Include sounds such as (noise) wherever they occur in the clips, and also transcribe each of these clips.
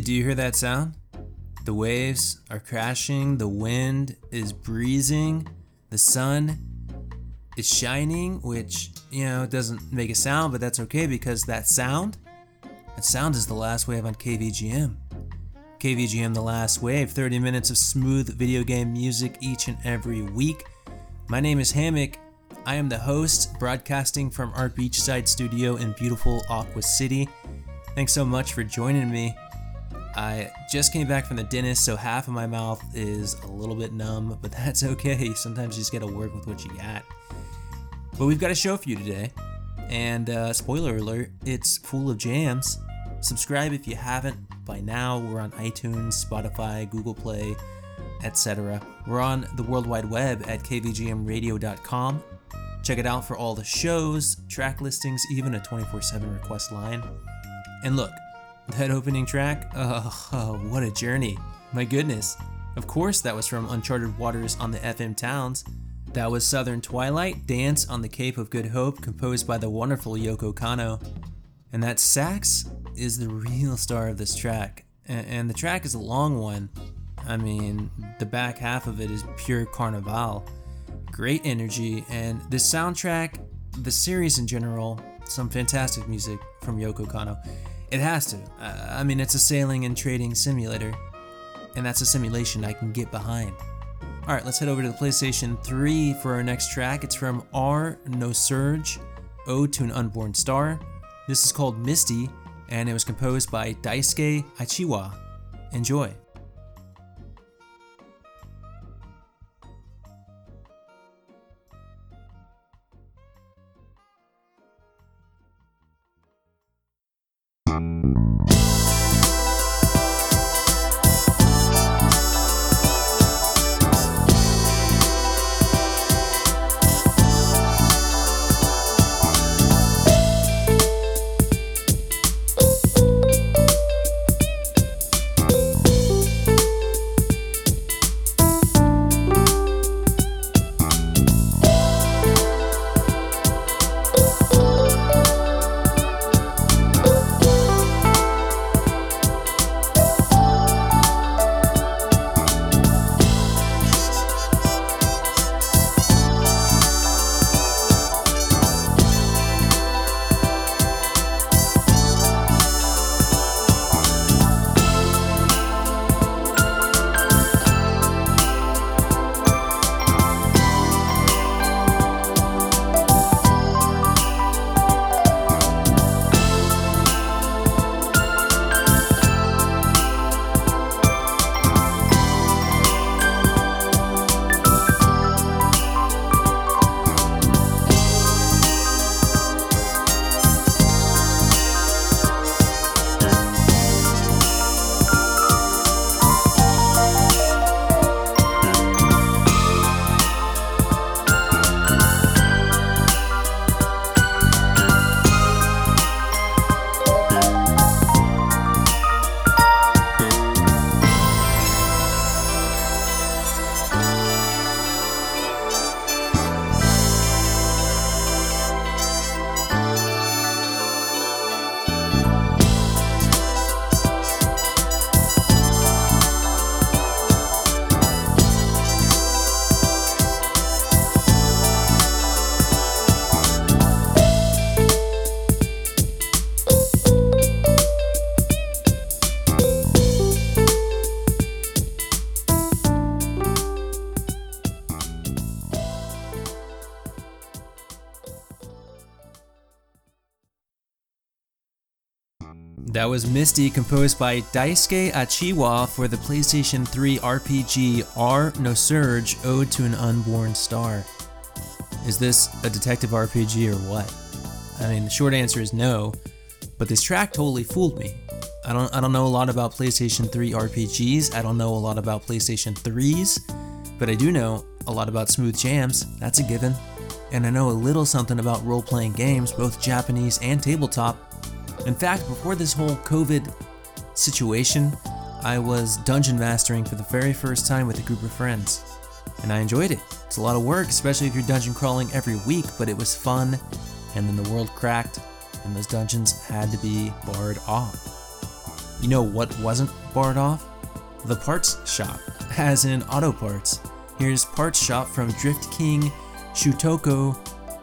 Do you hear that sound? The waves are crashing, the wind is breezing, the sun is shining, which, you know, doesn't make a sound, but that's okay because that sound, that sound is the last wave on KVGM. KVGM The Last Wave, 30 minutes of smooth video game music each and every week. My name is Hammock. I am the host, broadcasting from our beachside studio in beautiful Aqua City. Thanks so much for joining me. I just came back from the dentist, so half of my mouth is a little bit numb, but (laughs) that's okay. Sometimes you just gotta work with what you got. But we've got a show for you today, and uh, spoiler alert, it's full of jams. Subscribe if you haven't by now. We're on iTunes, Spotify, Google Play, etc. We're on the World Wide Web at kvgmradio.com. Check it out for all the shows, track listings, even a 24 7 request line. And look, that opening track, oh, what a journey. My goodness. Of course, that was from Uncharted Waters on the FM Towns. That was Southern Twilight, Dance on the Cape of Good Hope, composed by the wonderful Yoko Kanno. And that sax is the real star of this track. And the track is a long one. I mean, the back half of it is pure carnival. Great energy, and this soundtrack, the series in general, some fantastic music from Yoko Kanno. It has to. I mean, it's a sailing and trading simulator, and that's a simulation I can get behind. All right, let's head over to the PlayStation 3 for our next track. It's from R. No Surge, Ode to an Unborn Star. This is called Misty, and it was composed by Daisuke Achiwa. Enjoy. That was Misty, composed by Daisuke Achiwa for the PlayStation 3 RPG R No Surge Ode to an Unborn Star. Is this a detective RPG or what? I mean, the short answer is no, but this track totally fooled me. I don't I don't know a lot about PlayStation 3 RPGs. I don't know a lot about PlayStation 3s, but I do know a lot about smooth jams. That's a given. And I know a little something about role-playing games, both Japanese and tabletop, in fact, before this whole COVID situation, I was dungeon mastering for the very first time with a group of friends. And I enjoyed it. It's a lot of work, especially if you're dungeon crawling every week, but it was fun. And then the world cracked, and those dungeons had to be barred off. You know what wasn't barred off? The parts shop, as in auto parts. Here's Parts Shop from Drift King Shutoko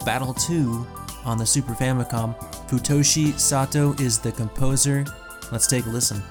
Battle 2 on the Super Famicom. Futoshi Sato is the composer. Let's take a listen.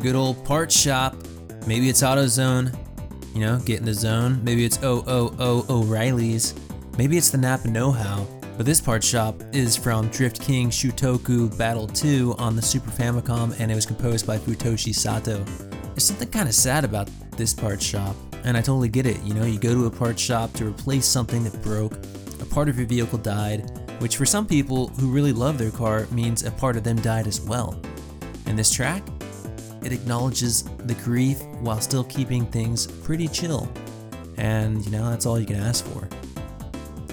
Good old part shop. Maybe it's AutoZone, you know, get in the zone. Maybe it's O O O O'Reilly's. Maybe it's the Napa Know How. But this part shop is from Drift King Shutoko Battle 2 on the Super Famicom and it was composed by Futoshi Sato. There's something kind of sad about this part shop, and I totally get it. You know, you go to a part shop to replace something that broke, a part of your vehicle died, which for some people who really love their car means a part of them died as well. And this track, it acknowledges the grief while still keeping things pretty chill. And you know, that's all you can ask for.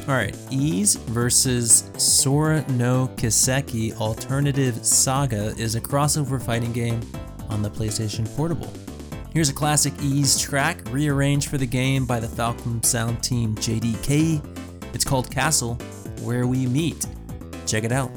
Alright, Ys versus Sora no Kiseki Alternative Saga is a crossover fighting game on the PlayStation Portable. Here's a classic Ys track rearranged for the game by the Falcom Sound team JDK. It's called Castle, Where We Meet. Check it out.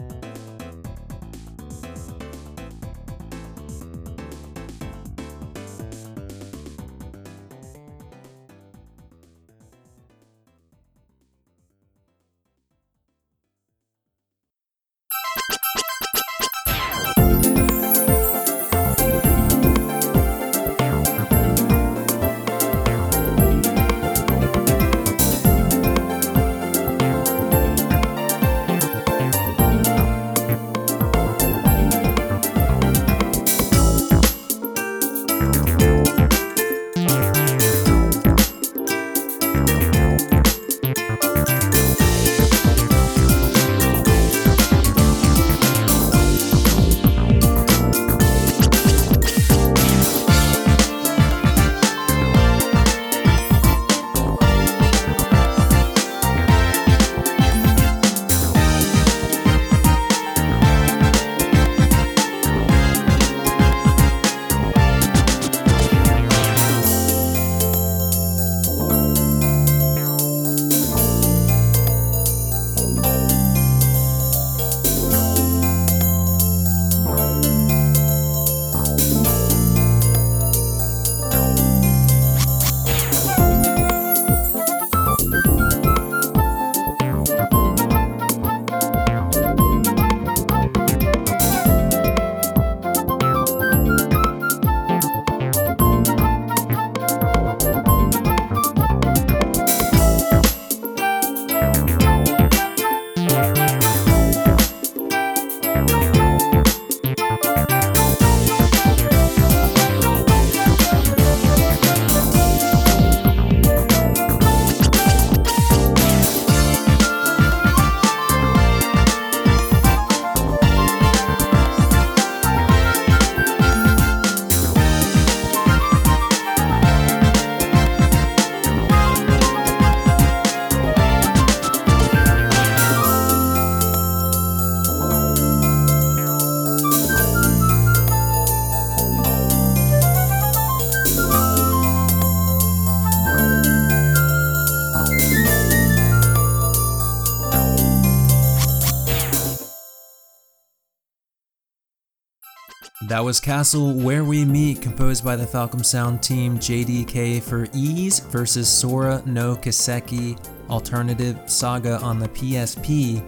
Was Castle Where We Meet, composed by the Falcom Sound team JDK for Ys versus Sora no Kiseki Alternative Saga on the PSP.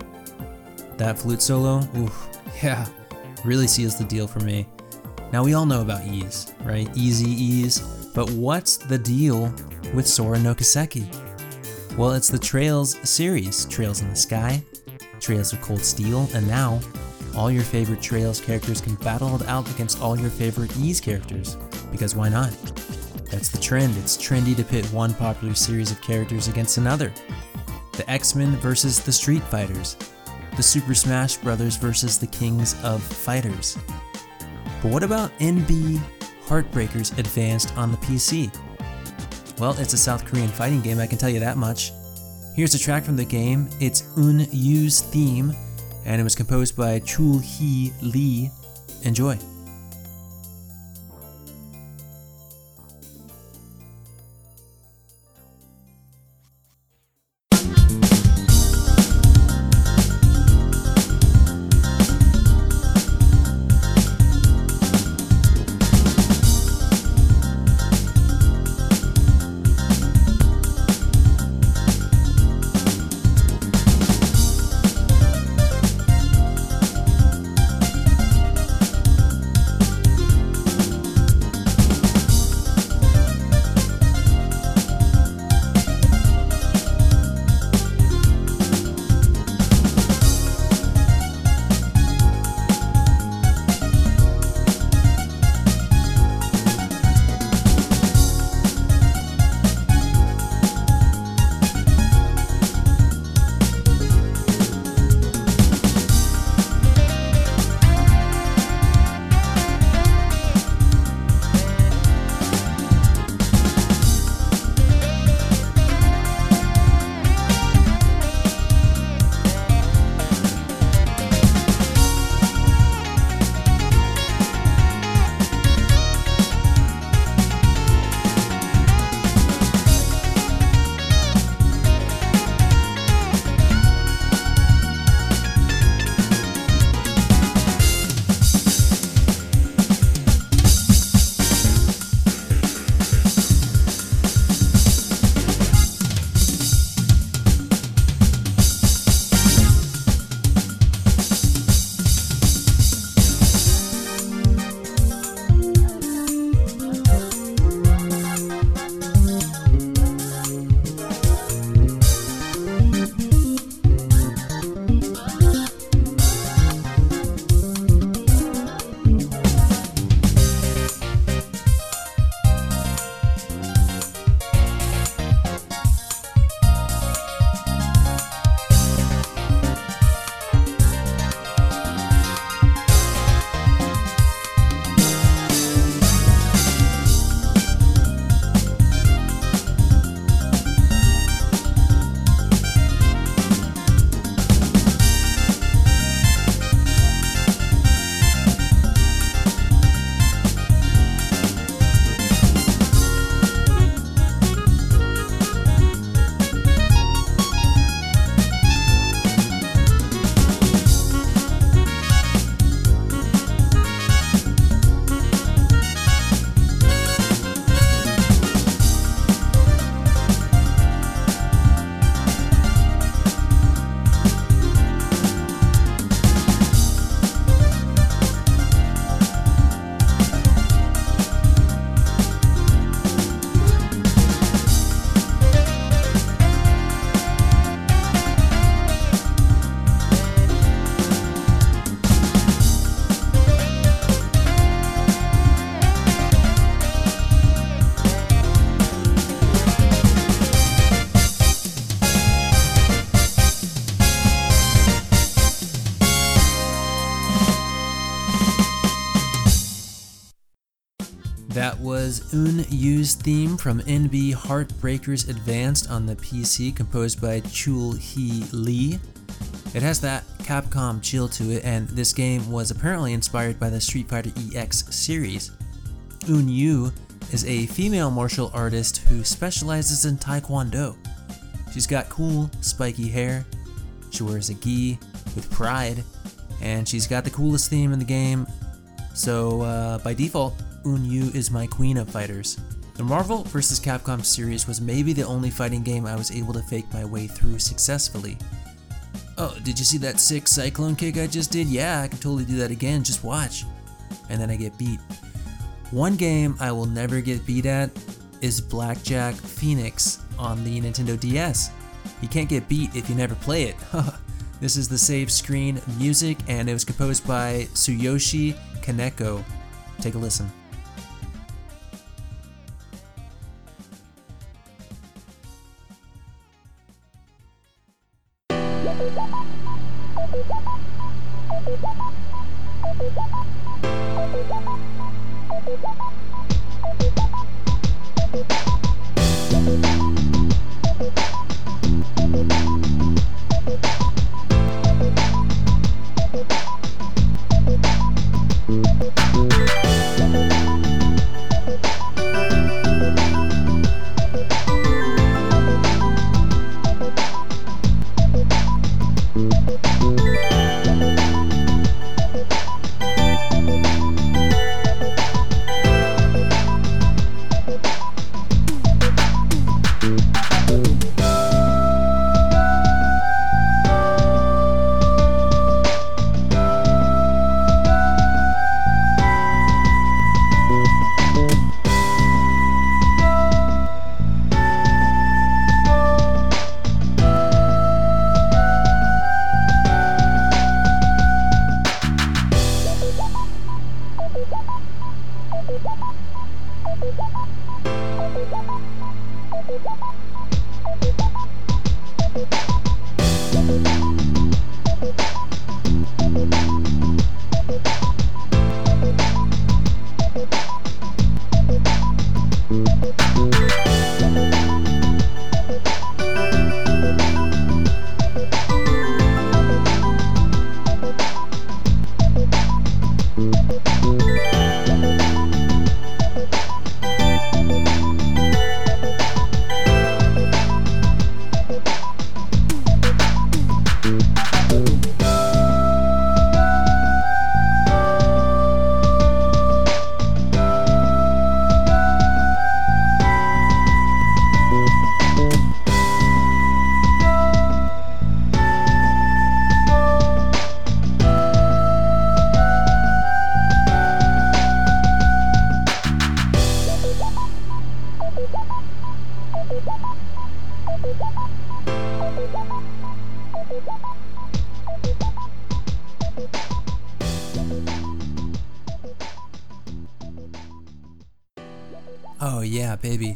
That flute solo, oof, yeah, really seals the deal for me. Now we all know about Ys, right? Easy Ys, but what's the deal with Sora no Kiseki? Well, it's the Trails series Trails in the Sky, Trails of Cold Steel, and now all your favorite Trails characters can battle it out against all your favorite Ys characters, because why not? That's the trend, it's trendy to pit one popular series of characters against another. The X-Men versus the Street Fighters, the Super Smash Brothers versus the Kings of Fighters. But what about NB Heartbreakers Advanced on the PC? Well, it's a South Korean fighting game, I can tell you that much. Here's a track from the game. It's Un Yu's theme, and it was composed by Chul Hee Lee. Enjoy. Un Yu's theme from NB Heartbreakers Advanced on the PC, composed by Chul Hee Lee. It has that Capcom chill to it, and this game was apparently inspired by the Street Fighter EX series. Un Yu is a female martial artist who specializes in Taekwondo. She's got cool, spiky hair, she wears a gi with pride, and she's got the coolest theme in the game So uh, by default, Unyu is my queen of fighters. The Marvel vs. Capcom series was maybe the only fighting game I was able to fake my way through successfully. Oh, did you see that sick cyclone kick I just did? Yeah, I can totally do that again, just watch. And then I get beat. One game I will never get beat at is Blackjack Phoenix on the Nintendo DS. You can't get beat if you never play it. (laughs) this is the save screen music and it was composed by Tsuyoshi Kaneko. Take a listen.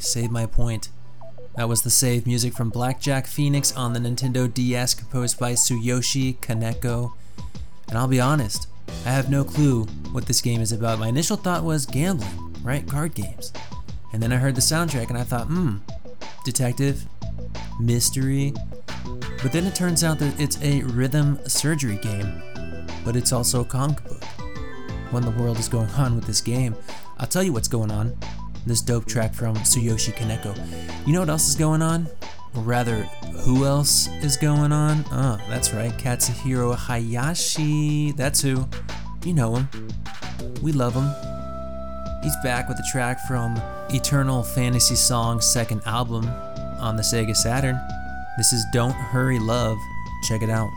Save my point. That was the save music from Blackjack Phoenix on the Nintendo DS composed by Tsuyoshi Kaneko. And I'll be honest, I have no clue what this game is about. My initial thought was gambling, right? Card games. And then I heard the soundtrack and I thought, hmm, detective, mystery. But then it turns out that it's a rhythm surgery game, but it's also a comic book. What in the world is going (laughs) on with this game? I'll tell you what's going on. This dope track from Tsuyoshi Kaneko. You know what else is going on? Or rather, who else is going on? Oh, that's right, Katsuhiro Hayashi. That's who. You know him. We love him. He's back with a track from Eternal Fantasy Song's second album on the Sega Saturn. This is Don't Hurry Love. Check it out.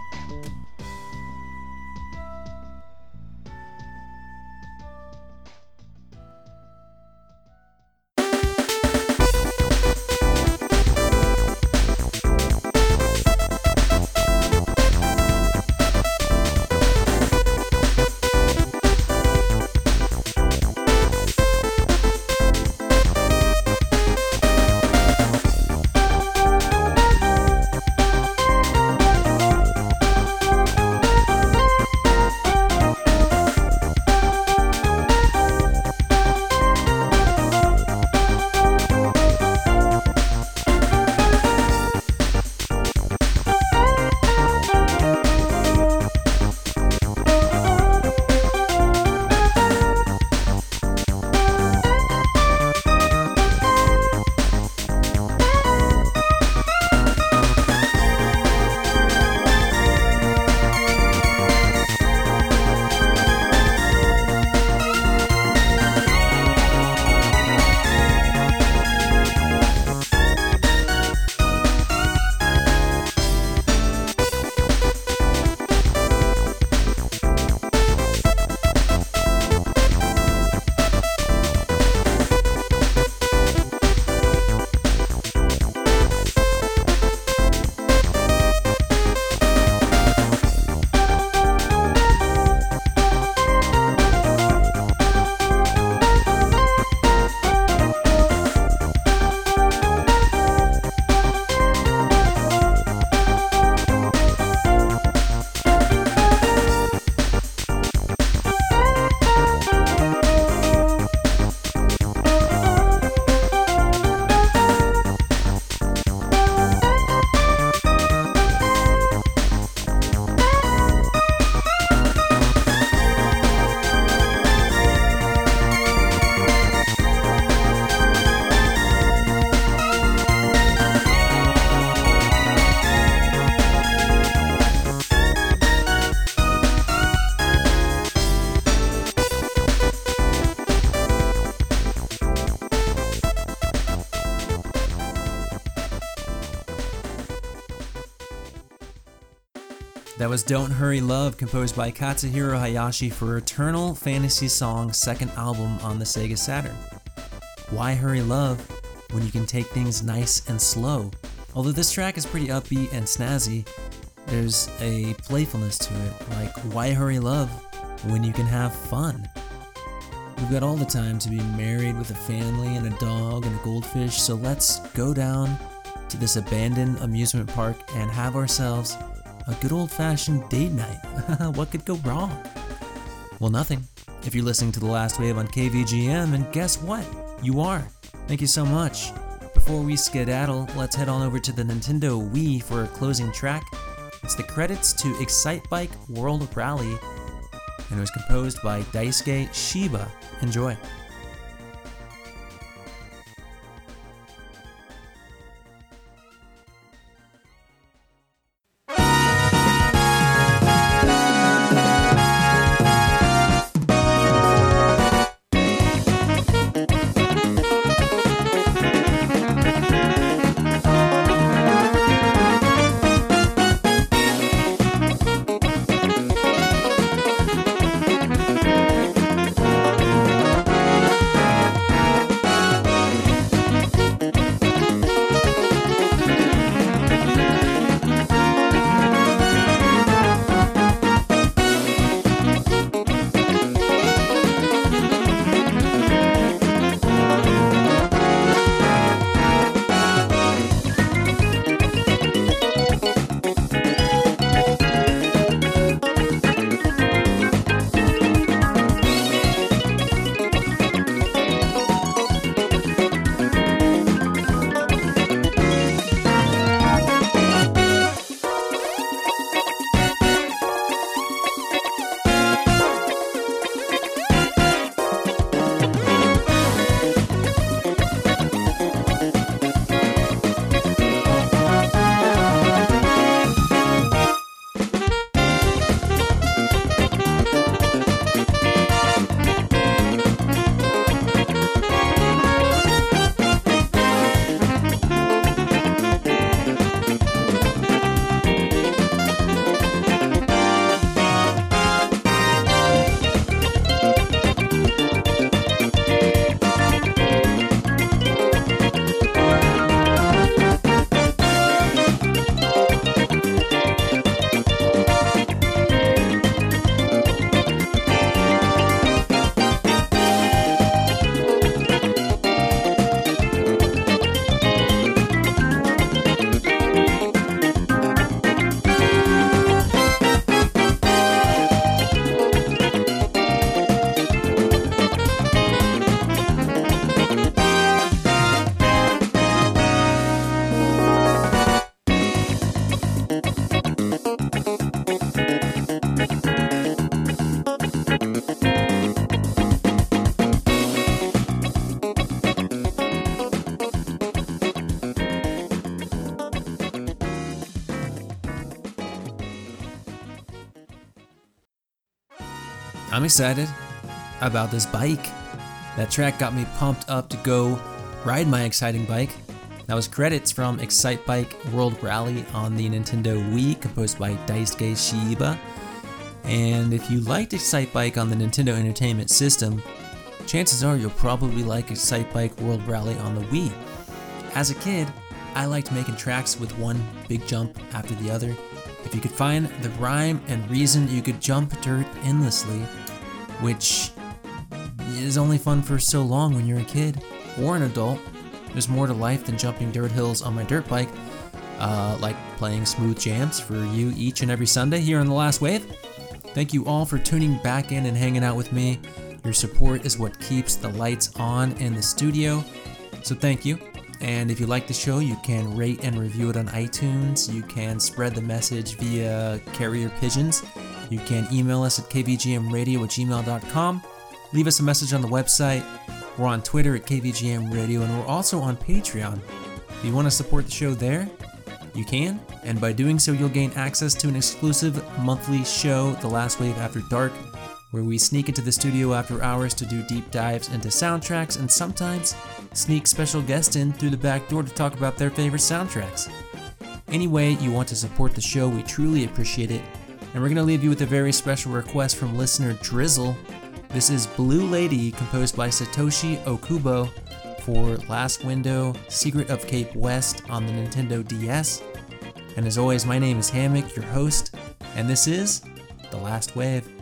That was Don't Hurry Love, composed by Katsuhiro Hayashi for Eternal Fantasy Song's second album on the Sega Saturn. Why hurry love when you can take things nice and slow? Although this track is pretty upbeat and snazzy, there's a playfulness to it, like why hurry love when you can have fun? We've got all the time to be married with a family and a dog and a goldfish, so let's go down to this abandoned amusement park and have ourselves a good old fashioned date night. (laughs) what could go wrong? Well, nothing. If you're listening to The Last Wave on KVGM, and guess what? You are. Thank you so much. Before we skedaddle, let's head on over to the Nintendo Wii for a closing track. It's the credits to Excite Bike World Rally, and it was composed by Daisuke Shiba. Enjoy. Excited about this bike. That track got me pumped up to go ride my exciting bike. That was credits from Excite Bike World Rally on the Nintendo Wii, composed by Daisuke Shiba. And if you liked Excite Bike on the Nintendo Entertainment System, chances are you'll probably like Excite Bike World Rally on the Wii. As a kid, I liked making tracks with one big jump after the other. If you could find the rhyme and reason you could jump dirt endlessly, which is only fun for so long when you're a kid or an adult. There's more to life than jumping dirt hills on my dirt bike, uh, like playing smooth jams for you each and every Sunday here on The Last Wave. Thank you all for tuning back in and hanging out with me. Your support is what keeps the lights on in the studio, so thank you. And if you like the show, you can rate and review it on iTunes. You can spread the message via carrier pigeons. You can email us at kvgmradio at gmail.com. Leave us a message on the website. We're on Twitter at KVGM Radio, and we're also on Patreon. If you want to support the show there, you can, and by doing so, you'll gain access to an exclusive monthly show, The Last Wave After Dark, where we sneak into the studio after hours to do deep dives into soundtracks and sometimes sneak special guests in through the back door to talk about their favorite soundtracks. Any way you want to support the show, we truly appreciate it. And we're going to leave you with a very special request from listener Drizzle. This is Blue Lady, composed by Satoshi Okubo for Last Window Secret of Cape West on the Nintendo DS. And as always, my name is Hammock, your host, and this is The Last Wave.